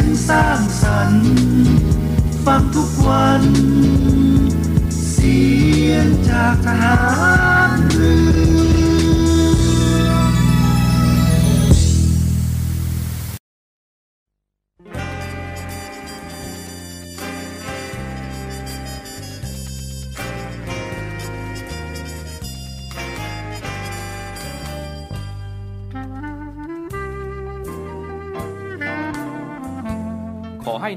สื่อเสียงสร้างสรรค์ฟังทุกวัน เสียงจากทหารเรือ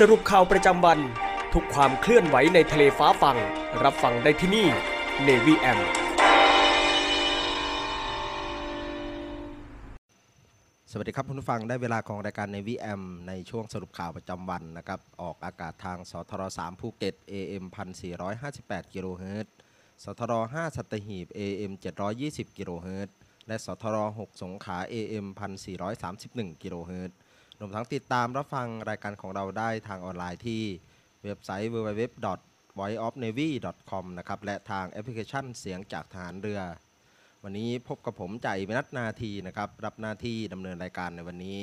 สรุปข่าวประจำวัน ทุกความเคลื่อนไหวในทะเลฟ้าฟัง รับฟังได้ที่นี่ Navy M สวัสดีครับคุณผู้ฟังได้เวลาของรายการ Navy AM ในช่วงสรุปข่าวประจำวันนะครับ ออกอากาศทางสทร3ภูเก็ต AM 1458กิโลเฮิรตซ์สทร5สัตหีบ AM 720กิโลเฮิรตซ์และสทร6สงขลา AM 1431กิโลเฮิรตซ์ รวมทั้งติดตามรับฟังรายการของเราได้ทางออนไลน์ที่เว็บไซต์ www voiceofnavy.com นะครับ และทางแอปพลิเคชันเสียงจากฐานเรือ วันนี้พบกับผมใจวินัทนาทีนะครับ รับหน้าที่ดำเนินรายการในวันนี้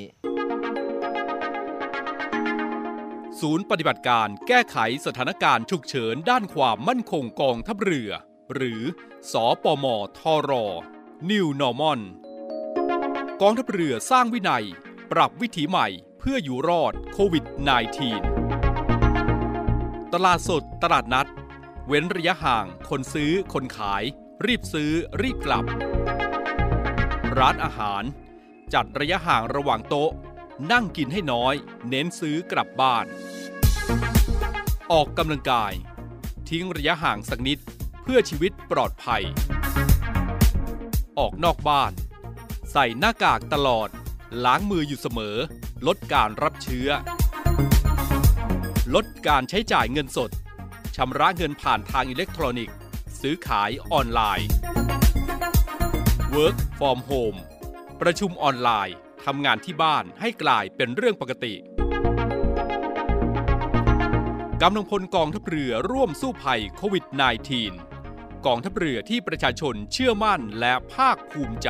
ศูนย์ปฏิบัติการแก้ไขสถานการณ์ฉุกเฉินด้านความมั่นคงกองทัพเรือ หรือสอปมทร New Normal กองทัพเรือสร้างวินัย ปรับวิถีใหม่เพื่ออยู่รอดโควิด -19 ตลาดสดตลาดนัด เว้นระยะห่าง คนซื้อ คนขาย รีบซื้อ รีบกลับ ร้านอาหาร จัดระยะห่างระหว่างโต๊ะ นั่งกินให้น้อย เน้นซื้อกลับบ้าน ออกกำลังกาย ทิ้งระยะห่างสักนิดเพื่อชีวิตปลอดภัย ออกนอกบ้าน ใส่หน้ากากตลอด ล้างมืออยู่เสมอ ลดการรับเชื้อ ลดการใช้จ่ายเงินสดชำระเงินผ่านทางอิเล็กทรอนิกส์ ซื้อขายออนไลน์ Work from home ประชุมออนไลน์ทำงานที่บ้านให้กลายเป็นเรื่องปกติกำลังพลกองทัพเรือร่วมสู้ภัยโควิด -19 กองทัพเรือที่ประชาชนเชื่อมั่นและภาคภูมิใจ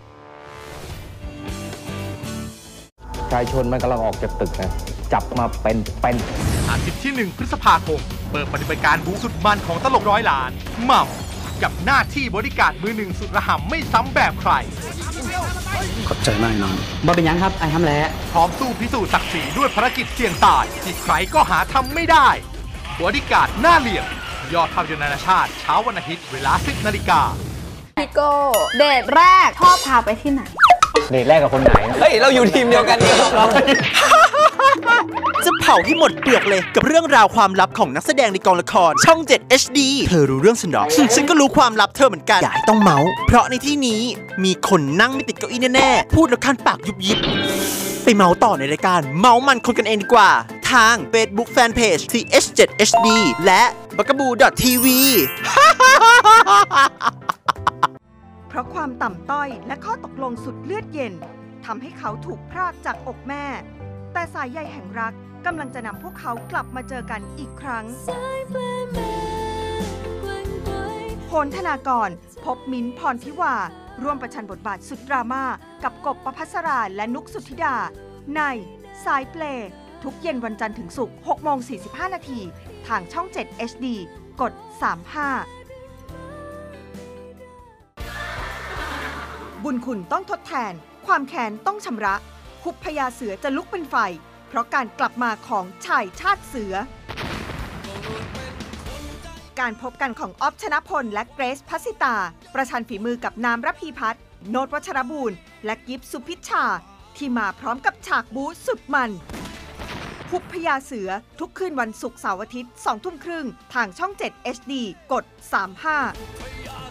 ชายชนมันกำลังออกจากตึกนะ จับมาเป็นเป็นอาทิตย์ที่ 1 พฤษภาคม เปิดปฏิบัติการบูสุดมันของตลกร้อยล้านหม่ำกับหน้าที่บริการมือหนึ่งสุดระห่ำไม่ซ้ำแบบใคร ขอบใจมากน้องบ่เป็นยังครับไอ้ทำแล้วพร้อมสู้พิสูจน์ศักดิ์ศรีด้วยภารกิจเสี่ยงตายที่ใครก็หาทำไม่ได้บริการหน้าเหลี่ยม ยอดภาพยนตร์นานาชาติเช้าวันอาทิตย์เวลา 10นาฬิกาพี่โก้เดทแรกชอบพาไปที่ไหน เดทแรกกับคนไหน เฮ้ย เราอยู่ทีมเดียวกันนี่ครับจะเผาให้หมดเปลือกเลยกับเรื่องราวความลับของนักแสดงในกองละคร ช่อง 7 HD เธอรู้เรื่องฉันหรอ ฉันก็รู้ความลับเธอเหมือนกัน อย่าให้ต้องเมาส์ เพราะในที่นี้มีคนนั่งไม่ติดเก้าอี้แน่ๆ พูดแล้วคันปากยุบยิบ ไปเมาส์ต่อในรายการ เมาส์มันคนกันเองดีกว่า ทาง Facebook Fanpage TH7HD และ b a g a b o o TV เพราะความต่ำต้อยและข้อตกลงสุดเลือดเย็นทำให้เขาถูกพรากจากอกแม่ แต่สายใยแห่งรักกำลังจะนำพวกเขากลับมาเจอกันอีกครั้งโพลธนากร พบมิ้นพรทิวา ร่วมประชันบทบาทสุดดราม่ากับกบประพัสราและนุกสุธิดา ใน สายเพลทุกเย็นวันจันทร์ถึงศุกร์6โมง45 นาที ทางช่อง 7 HD กด 35 บุญคุณต้องทดแทน ความแค้นต้องชำระ คุบพญาเสือจะลุกเป็นไฟ เพราะการกลับมาของชายชาติเสือ การพบกันของออฟชนะพลและเกรซพัสิตา ประชันฝีมือกับนามรพีพัฒน์โนตวัชรบูรณ์ และกิฟสุพิชชา ที่มาพร้อมกับฉากบูสุดมันคุบพญาเสือทุกคืนวันศุกร์เสาร์อาทิตย์2ทุ่มครึ่ง ทางช่อง 7 HD กด 35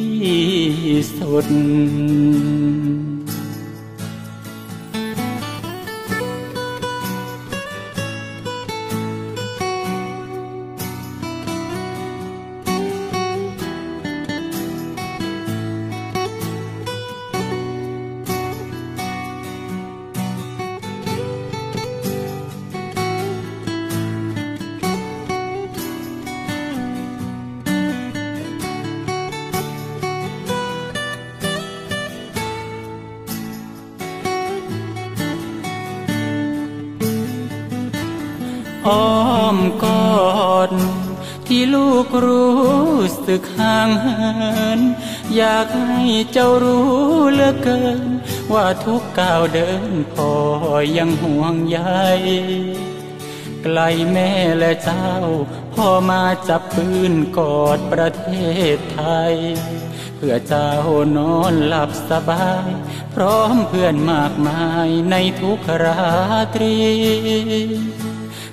สุด สึกห่างเหิน อยากให้เจ้ารู้เหลือเกิน ว่าทุกก้าวเดินพอยังห่วงใยไกลแม่และเจ้าพ่อมาจับปืนกอดประเทศไทย เพื่อเจ้านอนหลับสบาย พร้อมเพื่อนมากมายในทุกราตรี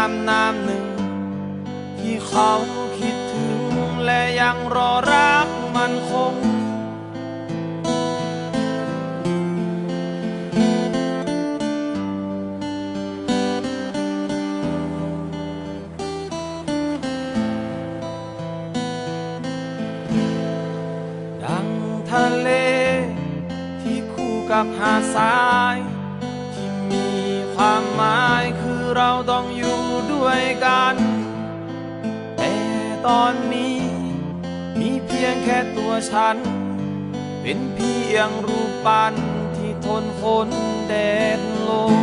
ามนามหนึ่ง ที่เขาคิดถึงและยังรอรักมันคง ดังทะเลที่คู่กับหาดทราย ที่มีความหมายคือเราต้อง กัน แต่ตอนนี้ มีเพียงแค่ตัวฉัน เป็นเพียงรูปปั้นที่ทนฝนแดดลม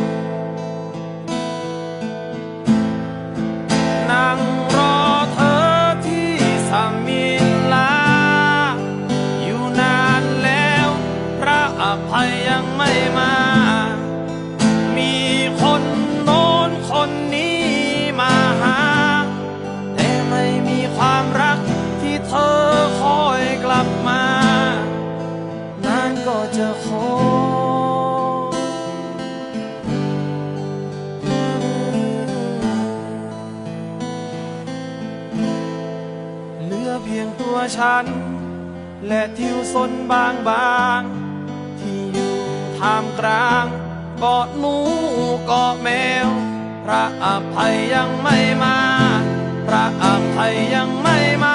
นั่ง ฉัน และทิวสนบางบาง ที่อยู่ท่ามกลางเกาะหนูเกาะแมว พระอภัยยังไม่มา พระอภัยยังไม่มา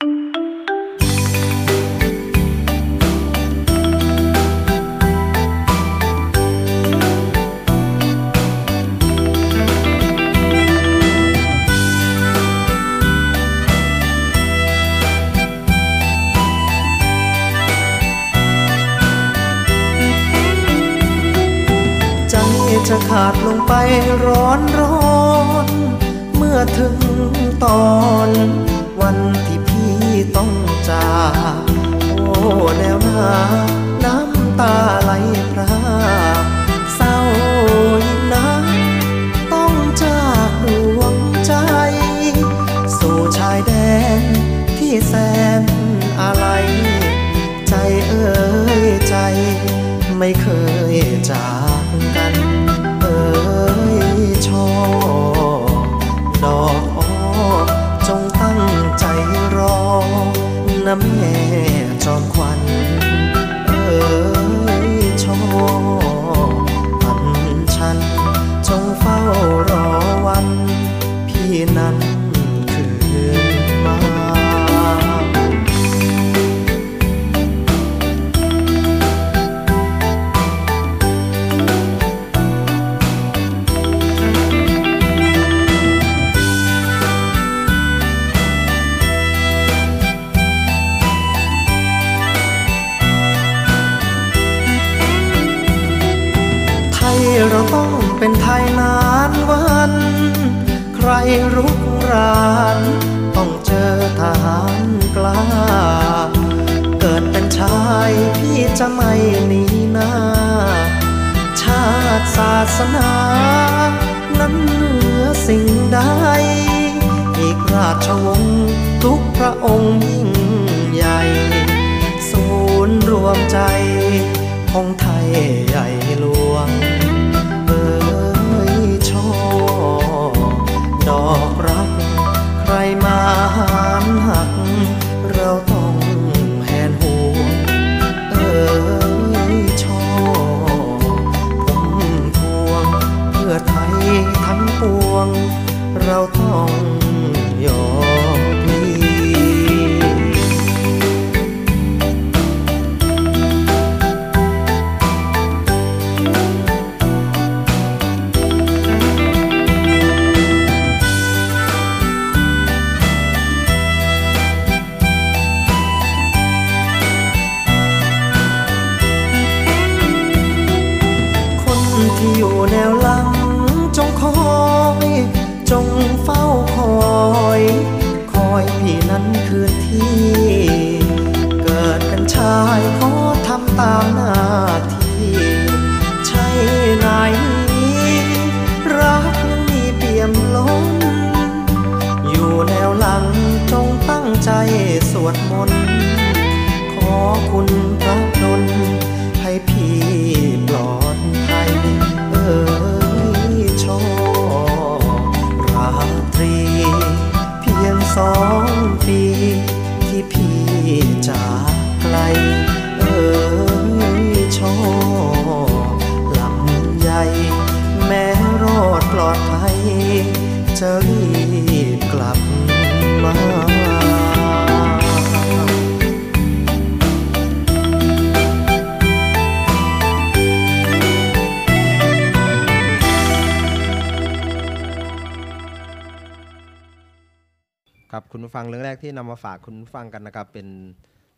จจะขาดลงไปร้อนร้อน เมื่อถึงตอนวันาโอ้แนวหน้าน้ำตาไหลพราเศร้ายิ่งนักต้องจากดวงใจ สู่ชายแดนที่แสนอะไร ใจเอ่ยใจไม่เคยจาก เป็นไทยนานวัน ใครรุกราน ต้องเจอทหารกล้า เกิดเป็นชายพี่จะไม่หนีหน้า ชาติศาสนา นั้นเหนือสิ่งใด อีกราชวงศ์ทุกพระองค์ยิ่งใหญ่ ศูนย์รวมใจของไทยใหญ่หลวง ดอกรัก ใครมาหานหัก เราต้องแหนหัวเออช่อผมพวง เพื่อไทยทั้งปวง เราต้อง ใจสวดมนต์ขอคุณพระดลให้พี่ปลอดภัยเอ่ยชอราตรี เพียงสองปี ที่พี่จากไกล เอ่ยชอลำใหญ่ แม้รอดปลอดภัยจะรี คุณผู้ฟังเรื่องแรกที่นำมาฝากคุณผู้ฟังกันนะครับ เป็น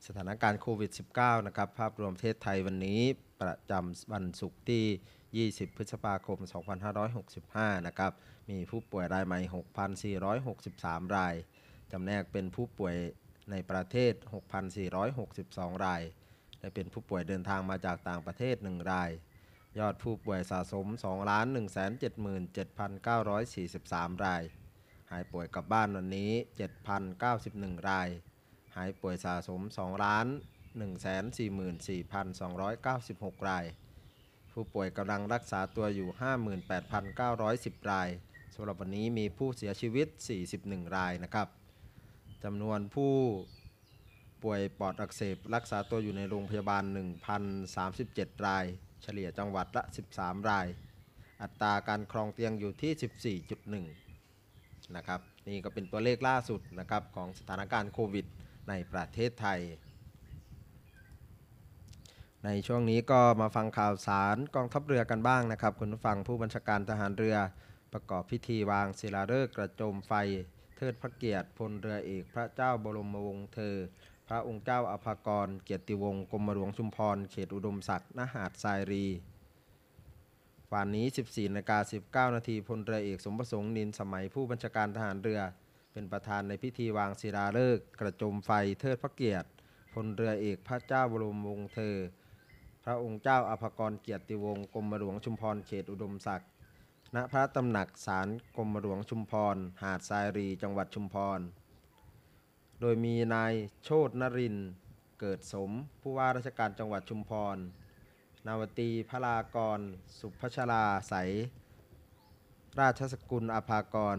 สถานการณ์โควิด -19 นะครับ ภาพรวมประเทศไทยวันนี้ประจำวันศุกร์ที่ 20 พฤษภาคม 2565 นะครับ มีผู้ป่วยรายใหม่ 6,463 รายจำแนกเป็นผู้ป่วยในประเทศ 6,462 ราย และเป็นผู้ป่วยเดินทางมาจากต่างประเทศ 1 ราย ยอดผู้ป่วยสะสม 2,177,943 ราย หายป่วยกลับบ้านวันนี้ 7,091 ราย หายป่วยสะสม 2 ล้าน 144,296 ราย ผู้ป่วยกำลังรักษาตัวอยู่ 58,910 รายสำหรับวันนี้มีผู้เสียชีวิต 41 รายนะครับจำนวนผู้ป่วยปอดอักเสบรักษาตัวอยู่ในโรงพยาบาล 1,037 ราย เฉลี่ยจังหวัดละ 13 ราย อัตราการครองเตียงอยู่ที่ 14.1 นะครับนี่ก็เป็นตัวเลขล่าสุดนะครับของสถานการณ์โควิด ในประเทศไทย ในช่วงนี้ก็มาฟังข่าวสารกองทัพเรือกันบ้างนะครับ คุณผู้ฟังผู้บัญชาการทหารเรือ ประกอบพิธีวางศิลาฤกษ์กระโจมไฟ เทิดพระเกียรติพลเรือเอกพระเจ้าบรมวงศ์เธอ พระองค์เจ้าอภากร เกียรติวงศ์กรมหลวงชุมพร เขตอุดมศักดิ์ณหาดทรายรี วันนี้ 14นาฬิกา19 นาทีพลเรือเอกสมประสงค์นินสมัยผู้บัญชาการทหารเรือ เป็นประธานในพิธีวางศิลาฤกษ์กระโจมไฟเทิดพระเกียรติพลเรือเอกพระเจ้าบรมวงศ์เธอ พระองค์เจ้าอภกรเกียรติวงศ์กรมหลวงชุมพรเขตอุดมศักดิ์ณพระตำหนักศาลกรมหลวงชุมพร หาดทรายรีจังหวัดชุมพร โดยมีนายโชตนรินเกิดสมผู้ว่าราชการจังหวัดชุมพร นาวตีพระลากร สุภชราใส ราชสกุลอาภากร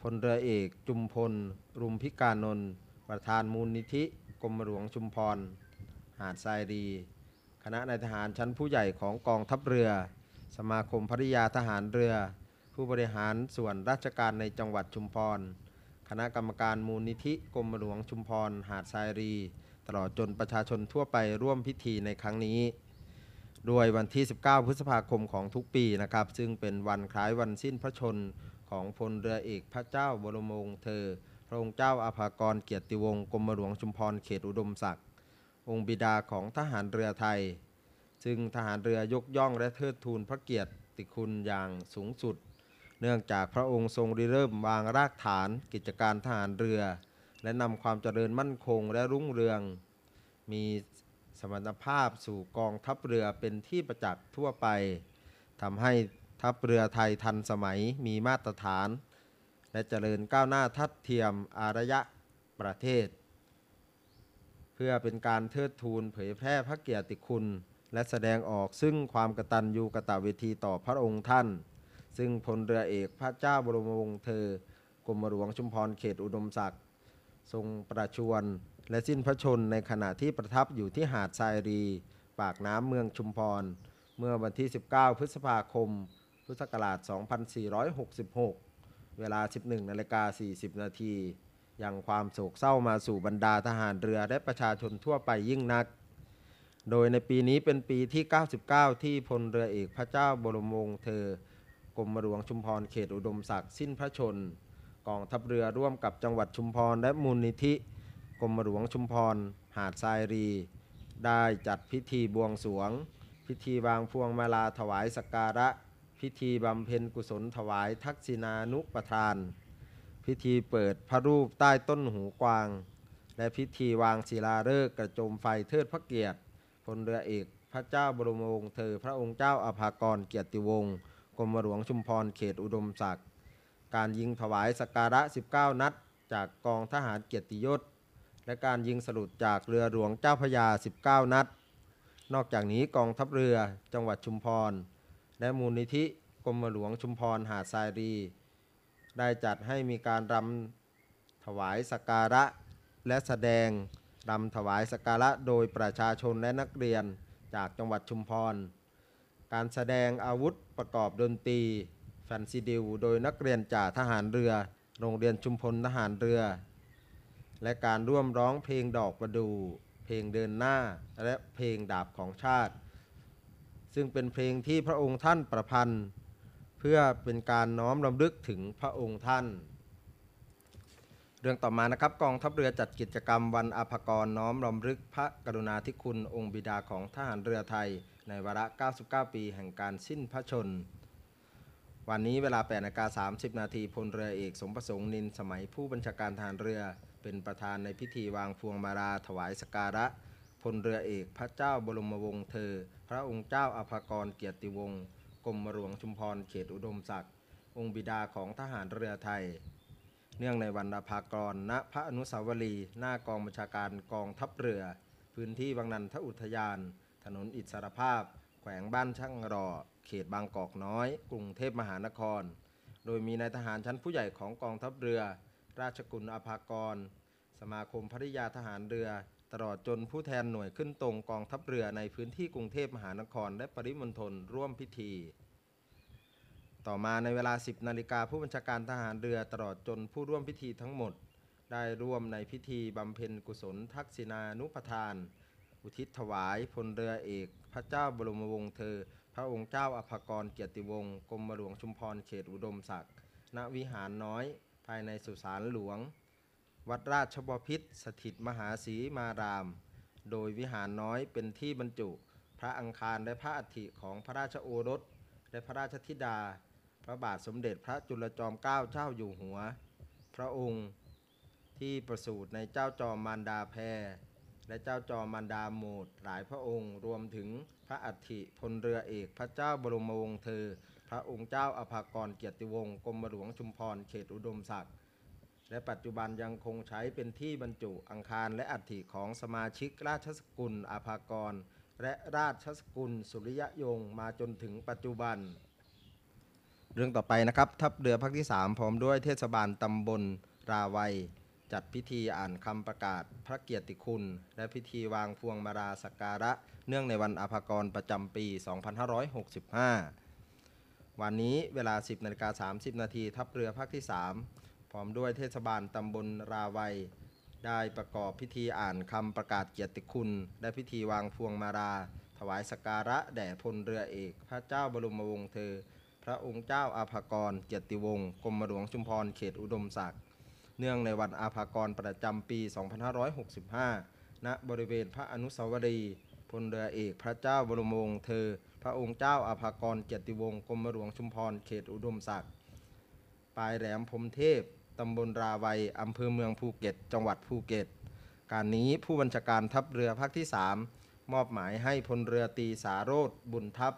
พลเรือเอกจุมพล รุมพิการนนท์ประธานมูลนิธิกรมหลวงชุมพร หาดทรายรีคณะนายทหารชั้นผู้ใหญ่ของกองทัพเรือ สมาคมภริยาทหารเรือ ผู้บริหารส่วนราชการในจังหวัดชุมพร คณะกรรมการมูลนิธิกรมหลวงชุมพร หาดทรายรี ตลอดจนประชาชนทั่วไปร่วมพิธีในครั้งนี้ โดยวันที่ 19 พฤษภาคมของทุกปีนะครับ ซึ่งเป็นวันคล้ายวันสิ้นพระชนของพลเรือเอกพระเจ้าบรมวงศ์เธอ พระองค์เจ้าอาภากรเกียรติวงศ์กรมหลวงชุมพรเขตอุดมศักดิ์องค์บิดาของทหารเรือไทย ซึ่งทหารเรือยกย่องและเทิดทูนพระเกียรติคุณอย่างสูงสุด เนื่องจากพระองค์ทรงริเริ่มวางรากฐานกิจการทหารเรือ และนำความเจริญมั่นคงและรุ่งเรือง มี สมรรถภาพสู่กองทัพเรือเป็นที่ประจักษ์ทั่วไปทำให้ทัพเรือไทยทันสมัยมีมาตรฐาน และเจริญก้าวหน้าทัดเทียมอารยะประเทศ เพื่อเป็นการเทิดทูนเผยแพร่พระเกียรติคุณ และแสดงออกซึ่งความกตัญญูกตเวทีต่อพระองค์ท่าน ซึ่งพลเรือเอกพระเจ้าบรมวงศ์เธอกรมหลวงชุมพรเขตอุดมศักดิ์ทรงประชวร และสิ้นพระชนในขณะที่ประทับอยู่ที่หาดทรายรี ปากน้ำเมืองชุมพร เมื่อวันที่ 19 พฤษภาคม พุทธศักราช 2466 เวลา 11นาฬิกา40 นาทียังความโศกเศร้ามาสู่บรรดาทหารเรือและประชาชนทั่วไปยิ่งนัก โดยในปีนี้เป็นปีที่ 99 ที่พลเรือเอกพระเจ้าบรมวงศ์เธอกรมหลวงชุมพรเขตอุดมศักดิ์สิ้นพระชน กองทัพเรือร่วมกับจังหวัดชุมพรและมูลนิธิ กรมหลวงชุมพร หาดทรายรี ได้จัดพิธีบวงสวง พิธีวางพวงมาลาถวายสักการะ พิธีบำเพ็ญกุศลถวายทักษิณานุปทาน พิธีเปิดพระรูปใต้ต้นหูกวาง และพิธีวางศิลาฤกษ์กระโจมไฟเทิดพระเกียรติพลเรือเอกพระเจ้าบรมวงศ์เธอ พระองค์เจ้าอภากรเกียรติวงศ์กรมหลวงชุมพรเขตอุดมศักดิ์การยิงถวายสักการะ 19 นัด จากกองทหารเกียรติยศ และการยิงสลุดจากเรือหลวงเจ้าพระยา 19 นัด นอกจากนี้กองทัพเรือจังหวัดชุมพร และมูลนิธิกรมหลวงชุมพรหาดทรายรี ได้จัดให้มีการรำถวายสักการะและแสดงรำถวายสักการะโดยประชาชนและนักเรียนจากจังหวัดชุมพร การแสดงอาวุธประกอบดนตรีแฟนซีดิวโดยนักเรียนจากทหารเรือ โรงเรียนชุมพลทหารเรือ และการร่วมร้องเพลงดอกประดู เพลงเดินหน้า และเพลงดาบของชาติ ซึ่งเป็นเพลงที่พระองค์ท่านประพันธ์ เพื่อเป็นการน้อมรำลึกถึงพระองค์ท่าน เรื่องต่อมานะครับกองทัพเรือจัดกิจกรรมวันอภกรน้อมรำลึกพระกรุณาธิคุณองค์บิดาของทหารเรือไทย ในวาระ 99 ปีแห่งการสิ้นพระชนวันนี้เวลา8นาฬิกา30 นาทีพลเรือเอกสมประสงค์นินสมัยผู้บัญชาการทหารเรือ เป็นประธานในพิธีวางพวงมาลาถวายสการะพลเรือเอกพระเจ้าบรมวงศ์เธอ พระองค์เจ้าอภากรเกียรติวงศ์กรมหลวงชุมพรเขตอุดมศักดิ์องค์บิดาของทหารเรือไทย เนื่องในวันอภากรณพระอนุสาวรีย์หน้ากองบัญชาการกองทัพเรือ พื้นที่บางนันทอุทยาน ถนนอิสรภาพ แขวงบ้านช่างรอ เขตบางกอกน้อย กรุงเทพมหานคร โดยมีนายทหารชั้นผู้ใหญ่ของกองทัพเรือ ราชกุลอภากร สมาคมภริยาทหารเรือ ตลอดจนผู้แทนหน่วยขึ้นตรงกองทัพเรือในพื้นที่กรุงเทพมหานครและปริมณฑลร่วมพิธี ต่อมาในเวลา 10นาฬิกาผู้บัญชาการทหารเรือตลอดจนผู้ร่วมพิธีทั้งหมด ได้ร่วมในพิธีบำเพ็ญกุศลทักษิณานุปทาน อุทิศถวายพลเรือเอก พระเจ้าบรมวงศ์เธอ พระองค์เจ้าอภากรเกียรติวงศ์กรมหลวงชุมพรเขตอุดมศักดิ์ณวิหารน้อย ภายในสุสานหลวง วัดราชบพิตรสถิตมหาศรีมาราม โดยวิหารน้อยเป็นที่บรรจุ พระอังคารและพระอัฐิของพระราชโอรส และพระราชธิดา พระบาทสมเด็จพระจุลจอมเกล้าเจ้าอยู่หัว พระองค์ที่ประสูติในเจ้าจอมมารดาแพรและเจ้าจอมมารดาโมดหลายพระองค์ รวมถึงพระอัฐิพลเรือเอกพระเจ้าบรมวงศ์เธอ พระองค์เจ้าอภากรเกียรติวงศ์กรมหลวงชุมพรเขตอุดมศักดิ์และปัจจุบันยังคงใช้เป็นที่บรรจุอังคารและอัฐิของสมาชิกราชสกุลอาภากร และราชสกุลสุริยยงมาจนถึงปัจจุบัน เรื่องต่อไปนะครับทัพเรือภาคที่ 3 พร้อมด้วยเทศบาลตำบลราวัย จัดพิธีอ่านคำประกาศพระเกียรติคุณ และพิธีวางพวงมาลาสักการะ เนื่องในวันอาภากรประจำปี 2565 วันนี้เวลา 10นาฬิกา30 นาทีทัพเรือภาคที่ 3 พร้อมด้วยเทศบาลตำบลราวัย ได้ประกอบพิธีอ่านคำประกาศเกียรติคุณ และพิธีวางพวงมาลาถวายสกการะแด่พลเรือเอก พระเจ้าบรมวงศ์เธอ พระองค์เจ้าอาภากรเกียรติวงศ์กรมหลวงชุมพรเขตอุดมศักดิ์เนื่องในวันอาภากรประจำปี 2565 ณ บริเวณพระอนุสาวรีย์พลเรือเอกพระเจ้าบรมวงศ์เธอ พระองค์เจ้าอาภากรเกียรติวงศ์กรมหลวงชุมพรเขตอุดมศักดิ์ปลายแหลมพรหมเทพตำบลราไวย์อำเภอเมืองภูเก็ต จังหวัดภูเก็ต การนี้ผู้บัญชาการทัพเรือภาคที่ 3 มอบหมายให้พลเรือตีสาโรธบุญทัพ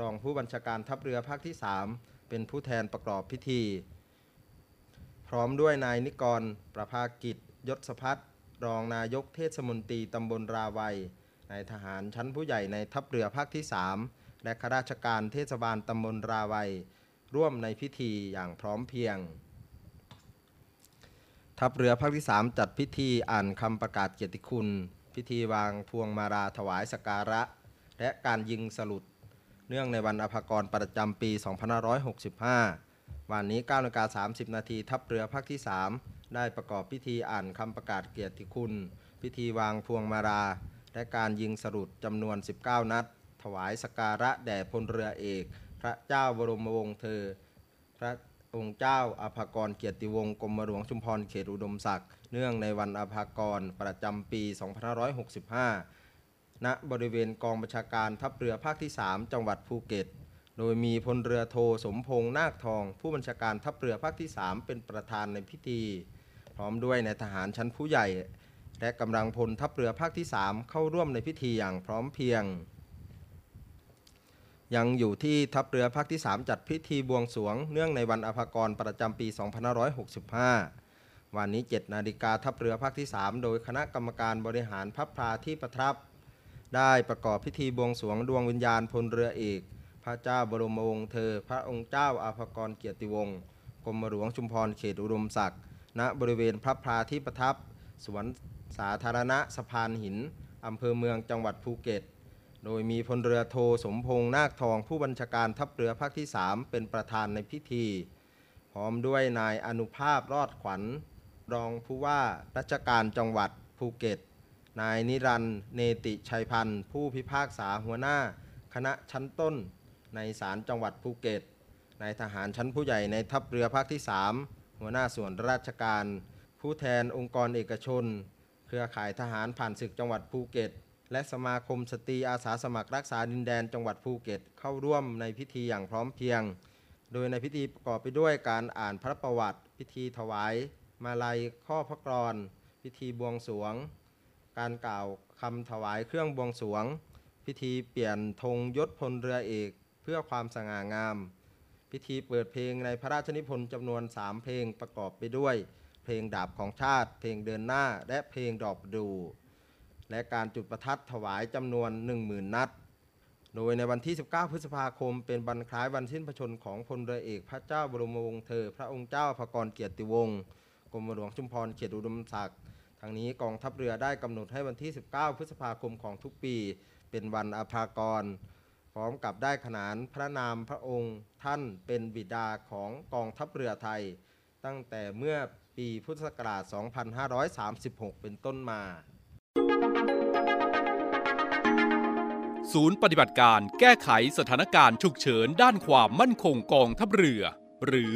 รองผู้บัญชาการทัพเรือภาคที่ 3 เป็นผู้แทนประกอบพิธี พร้อมด้วยนายนิกร ประภากิจ ยศพัฒน์รองนายกเทศมนตรีตำบลราวัย นายทหารชั้นผู้ใหญ่ในทัพเรือภาคที่ 3 และข้าราชการเทศบาลตำบลราวัย ร่วมในพิธีอย่างพร้อมเพรียง ทัพเรือภาคที่ 3 จัดพิธีอ่านคำประกาศเกียรติคุณ พิธีวางพวงมาลาถวายสการะ และการยิงสลุดเนื่องในวันอภากรประจำปี 2565 วันนี้9นาฬิกา30 นาทีทัพเรือภาคที่ 3 ได้ประกอบพิธีอ่านคำประกาศเกียรติคุณ พิธีวางพวงมาลา และการยิงสลุดจำนวน 19 นัด ถวายสการะแด่พลเรือเอก พระเจ้าบรมวงศ์เธอ พระองค์เจ้าอภากรเกียรติวงศ์กรมหลวงชุมพรเขตอุดมศักดิ์เนื่องในวันอภากรประจำปี 2565 ณ บริเวณกองบัญชาการทัพเรือภาคที่ 3 จังหวัดภูเก็ต โดยมีพลเรือโทสมพงษ์นาคทอง ผู้บัญชาการทัพเรือภาคที่ 3 เป็นประธานในพิธี พร้อมด้วยนายทหารชั้นผู้ใหญ่ และกำลังพลทัพเรือภาคที่ 3 เข้าร่วมในพิธีอย่างพร้อมเพรียง ยังอยู่ที่ทัพเรือภาคที่ 3 จัดพิธีบวงสรวง เนื่องในวันอภากรประจำปี 2565 วันนี้ 7 นาฬิกาทัพเรือภาคที่ 3 โดยคณะกรรมการบริหารพับพาที่ประทับ ได้ประกอบพิธีบวงสรวงดวงวิญญาณพลเรือเอกพระเจ้าบรมวงศ์เธอ พระองค์เจ้าอาภากรเกียรติวงศ์กรมหลวงชุมพรเขตอุดมศักดิ์ณบริเวณพระพลาที่ประทับสวน สาธารณะสะพานหิน อำเภอเมืองจังหวัดภูเก็ต โดยมีพลเรือโทสมพงษ์นาคทอง ผู้บัญชาการทัพเรือภาคที่ 3 เป็นประธานในพิธี พร้อมด้วยนายอนุภาพรอดขวัญ รองผู้ว่าราชการจังหวัดภูเก็ต นายนิรันด์เนติชัยพันธ์ผู้พิพากษาหัวหน้า คณะชั้นต้น ในศาลจังหวัดภูเก็ตนายทหารชั้นผู้ใหญ่ในทัพเรือภาคที่ 3 หัวหน้าส่วนราชการ ผู้แทนองค์กรเอกชน เครือข่ายทหารผ่านศึกจังหวัดภูเก็ต และสมาคมสตรีอาสาสมัครรักษาดินแดนจังหวัดภูเก็ต เข้าร่วมในพิธีอย่างพร้อมเพรียง โดยในพิธีประกอบไปด้วยการอ่านพระประวัติ พิธีถวาย มาลัยข้อพระกรอน พิธีบวงสวง การกล่าวคำถวายเครื่องบวงสวง พิธีเปลี่ยนธงยศพลเรือเอกเพื่อความสง่างาม พิธีเปิดเพลงในพระราชนิพนธ์จำนวน 3 เพลงประกอบไปด้วย ลงดาบของชาติ เพลงเดินหน้า และเพลงดอกดู และการจุดประทัดถวายจำนวน 10,000 นัด โดยในวันที่ 19 พฤษภาคม เป็นวันคล้ายวันสิ้นพระชนของพลเรือเอกพระเจ้าบรมวงศ์เธอ พระองค์เจ้าพระกรเกียรติวงศ์กรมหลวงชุมพรเขตอุดมศักดิ์ทางนี้กองทัพเรือได้กำหนดให้วันที่ 19 พฤษภาคมของทุกปี เป็นวันอภากร พร้อมกับได้ขนานพระนามพระองค์ท่านเป็นบิดาของกองทัพเรือไทย ตั้งแต่เมื่อ ปีพุทธศักราช 2536 เป็นต้นมา ศูนย์ปฏิบัติการแก้ไขสถานการณ์ฉุกเฉินด้านความมั่นคงกองทัพเรือ หรือ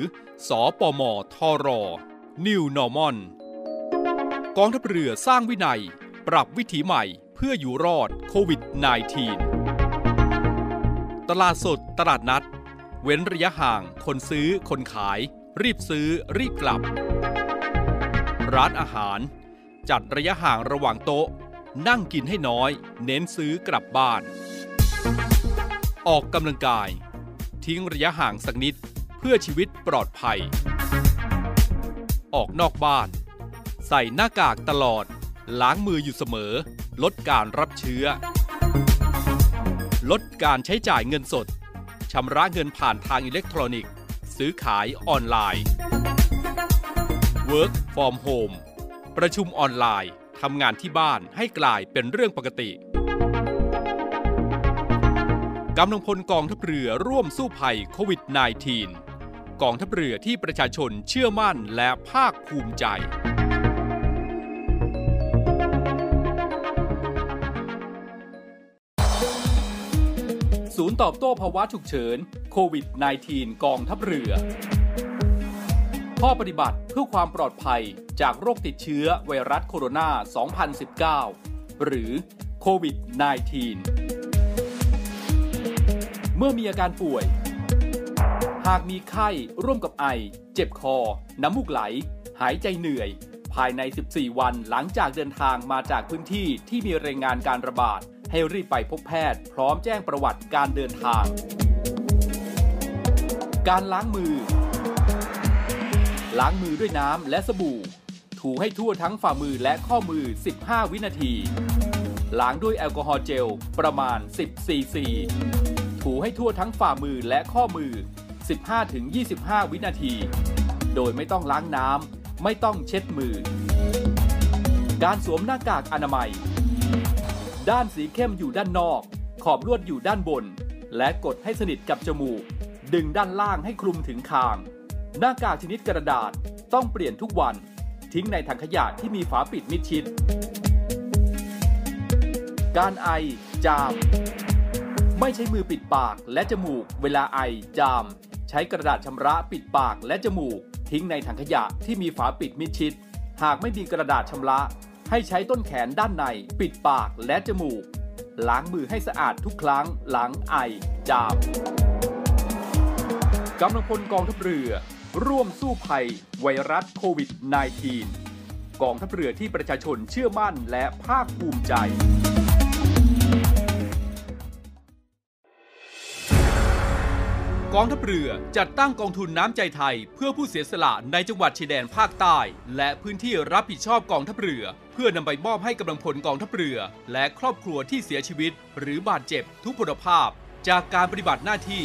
สอปมทร New Normal กองทัพเรือสร้างวินัย ปรับวิถีใหม่เพื่ออยู่รอดโควิด -19 ตลาดสดตลาดนัด เว้นระยะห่างคนซื้อคนขาย รีบซื้อรีบกลับ ร้านอาหาร จัดระยะห่างระหว่างโต๊ะ นั่งกินให้น้อย เน้นซื้อกลับบ้าน ออกกำลังกาย ทิ้งระยะห่างสักนิดเพื่อชีวิตปลอดภัย ออกนอกบ้าน ใส่หน้ากากตลอด ล้างมืออยู่เสมอ ลดการรับเชื้อ ลดการใช้จ่ายเงินสดชำระเงินผ่านทางอิเล็กทรอนิกส์ ซื้อขายออนไลน์ Work from home ประชุมออนไลน์ทำงานที่บ้านให้กลายเป็นเรื่องปกติกำลังพลกองทัพเรือร่วมสู้ภัยโควิด -19 กองทัพเรือที่ประชาชนเชื่อมั่นและภาคภูมิใจ ศูนย์ตอบโต้ภาวะฉุกเฉินโควิด -19 กองทัพเรือ ข้อปฏิบัติเพื่อความปลอดภัยจากโรคติดเชื้อไวรัสโคโรนา 2019 หรือโควิด -19 เมื่อมีอาการป่วย หากมีไข้ร่วมกับไอ เจ็บคอ น้ำมูกไหล หายใจเหนื่อย ภายใน 14 วันหลังจากเดินทางมาจากพื้นที่ที่มีรายงานการระบาด ให้รีบไปพบแพทย์ พร้อมแจ้งประวัติการเดินทาง การล้างมือ ล้างมือด้วยน้ำและสบู่ ถูให้ทั่วทั้งฝ่ามือและข้อมือ 15 วินาที ล้างด้วยแอลกอฮอล์เจลประมาณ 10 ซีซี ถูให้ทั่วทั้งฝ่ามือและข้อมือ 15-25 วินาที โดยไม่ต้องล้างน้ำไม่ต้องเช็ดมือ การสวมหน้ากากอนามัย ด้านสีเข้มอยู่ด้านนอก ขอบลวดอยู่ด้านบน และกดให้สนิทกับจมูก ดึงด้านล่างให้คลุมถึงคาง หน้ากากชนิดกระดาษต้องเปลี่ยนทุกวัน ทิ้งในถังขยะที่มีฝาปิดมิดชิด การไอ จาม ไม่ใช้มือปิดปากและจมูก เวลาไอ จาม ใช้กระดาษชำระปิดปากและจมูก ทิ้งในถังขยะที่มีฝาปิดมิดชิด หากไม่มีกระดาษชำระ ให้ใช้ต้นแขนด้านใน ปิดปากและจมูก ล้างมือให้สะอาดทุกครั้งหลังไอ จามกำลังพลกองทัพเรือ ร่วมสู้ภัย ไวรัสโควิด -19 กองทัพเรือที่ประชาชนเชื่อมั่นและภาคภูมิใจ กองทัพเรือจัดตั้งกองทุนน้ำใจไทย เพื่อผู้เสียสละในจังหวัดชายแดนภาคใต้ และพื้นที่รับผิดชอบกองทัพเรือ เพื่อนำไปมอบให้กำลังพลกองทัพเรือ และครอบครัวที่เสียชีวิต หรือบาดเจ็บทุกพลภาพ จากการปฏิบัติหน้าที่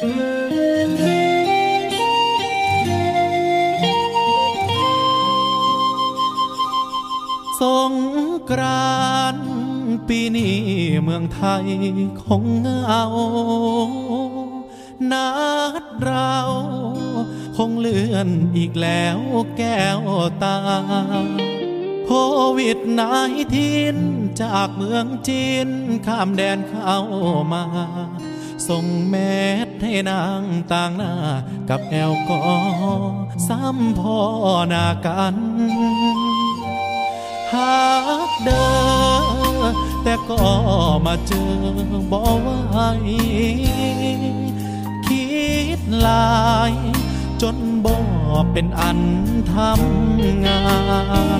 สงกรานต์ปีนี้เมืองไทยคงเหงานัดเราคงเลื่อนอีกแล้วแก้วตา โควิดนายทินจากเมืองจีนข้ามแดนเข้ามา ส่งแมส ให้นางต่างหน้ากับแอลกอซ้ำพ่อนากันหากเดินแต่ก็มาเจอบ่ไหวคิดลายจนบ่เป็นอันทำงา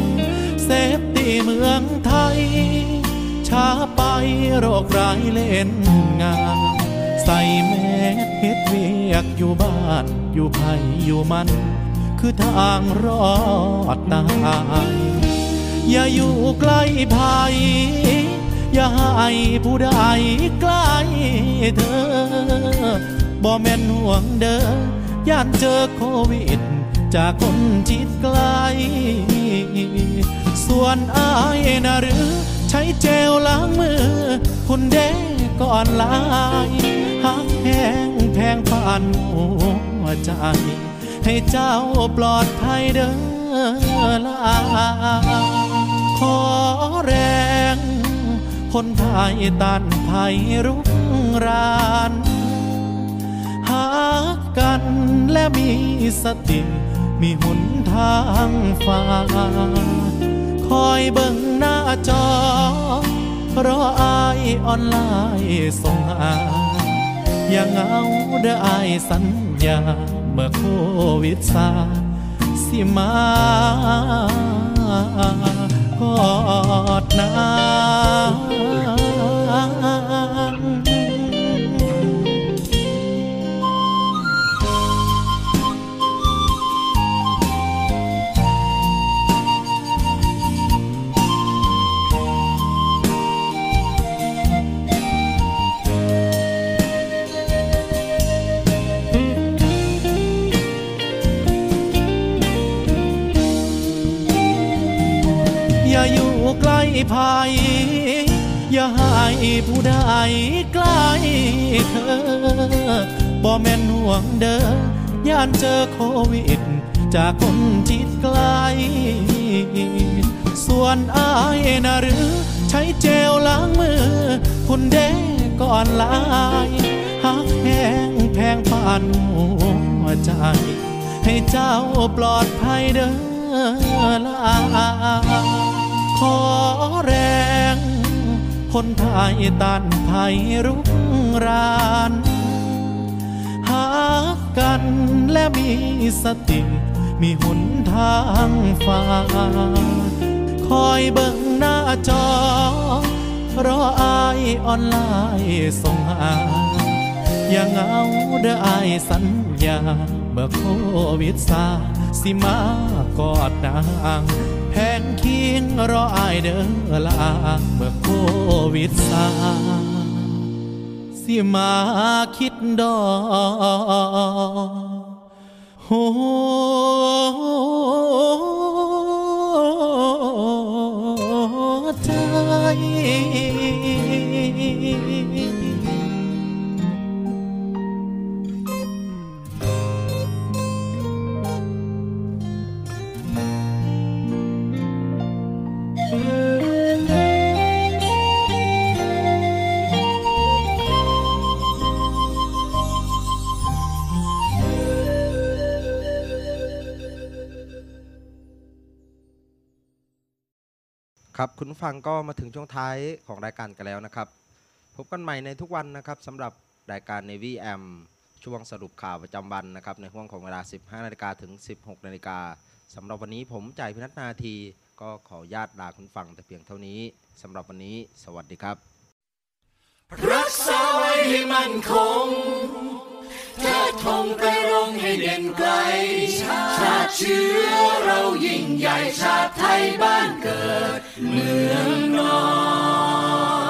นเซฟตีเมืองไทยช้าไปโรคร้ายเล่นงาน ใส่แมสเฮ็ดเวียกอยู่บ้านอยู่ไผอยู่มัน คือทางรอดตายอย่าอยู่ใกล้ภัยอย่าให้ผู้ใดใกล้เธอบ่แม่นห่วงเด้อย่านเจอโควิด จากคนจิตไกล ส่วนอายนะหรือ ใช้เจลล้างมือ คุณเด้ก่อนลาย งแพงผ่านหัวใจให้เจ้าปลอดภัยเด้อลาขอแรงคนไทยต้านภัยรุกรานหากันและมีสติ มีหนทางฟ้าคอยเบิ่งหน้าจอรออายออนไลน์ส่งหา อย่างเหงาเด้ออายสัญญา เมื่อโควิดซาสิมา กอดนา ภัย อย่าให้ผู้ใดใกล้เธอ บ่แม่นห่วงเด้อย่านเจอโควิด จากคนจิตไกล ส่วนอายนะหรือ ใช้เจลล้างมือคุณเด้ก่อนลายหักแห้งแพงปานหัวใจ ให้เจ้าปลอดภัยเด้อลา ขอแรงคนไทยต้านภัยรุกรานหากันและมีสติ มีหนทางฟ้า คอยเบิ่งหน้าจอ รออายออนไลน์ส่งหา อย่างเหงาเด้ออายสัญญา เมื่อโควิดซาสิมากอดนาง แพงเคียงรออายเด้อลาเมื่อโควิดซาสิมาคิดดอกโห ครับคุณผู้ฟังก็มาถึงช่วงท้ายของรายการกันแล้วนะครับ พบกันใหม่ในทุกวันนะครับสำหรับรายการ Navy AM ช่วงสรุปข่าวประจำวันนะครับ ในห่วงของเวลา 15 นาฬิกาถึง 16 นาฬิกาสำหรับวันนี้ผมจ่ายพินัทนาที ก็ขอญาตลาคุณฟังแต่เพียงเท่านี้สำหรับวันนี้ สวัสดีครับ รักษาไว้ให้มันคงเธอทงไปรงให้เด่นไกล ชาติเชื้อเรายิ่งใหญ่ชาติไทยบ้านเกิด เมืองนอน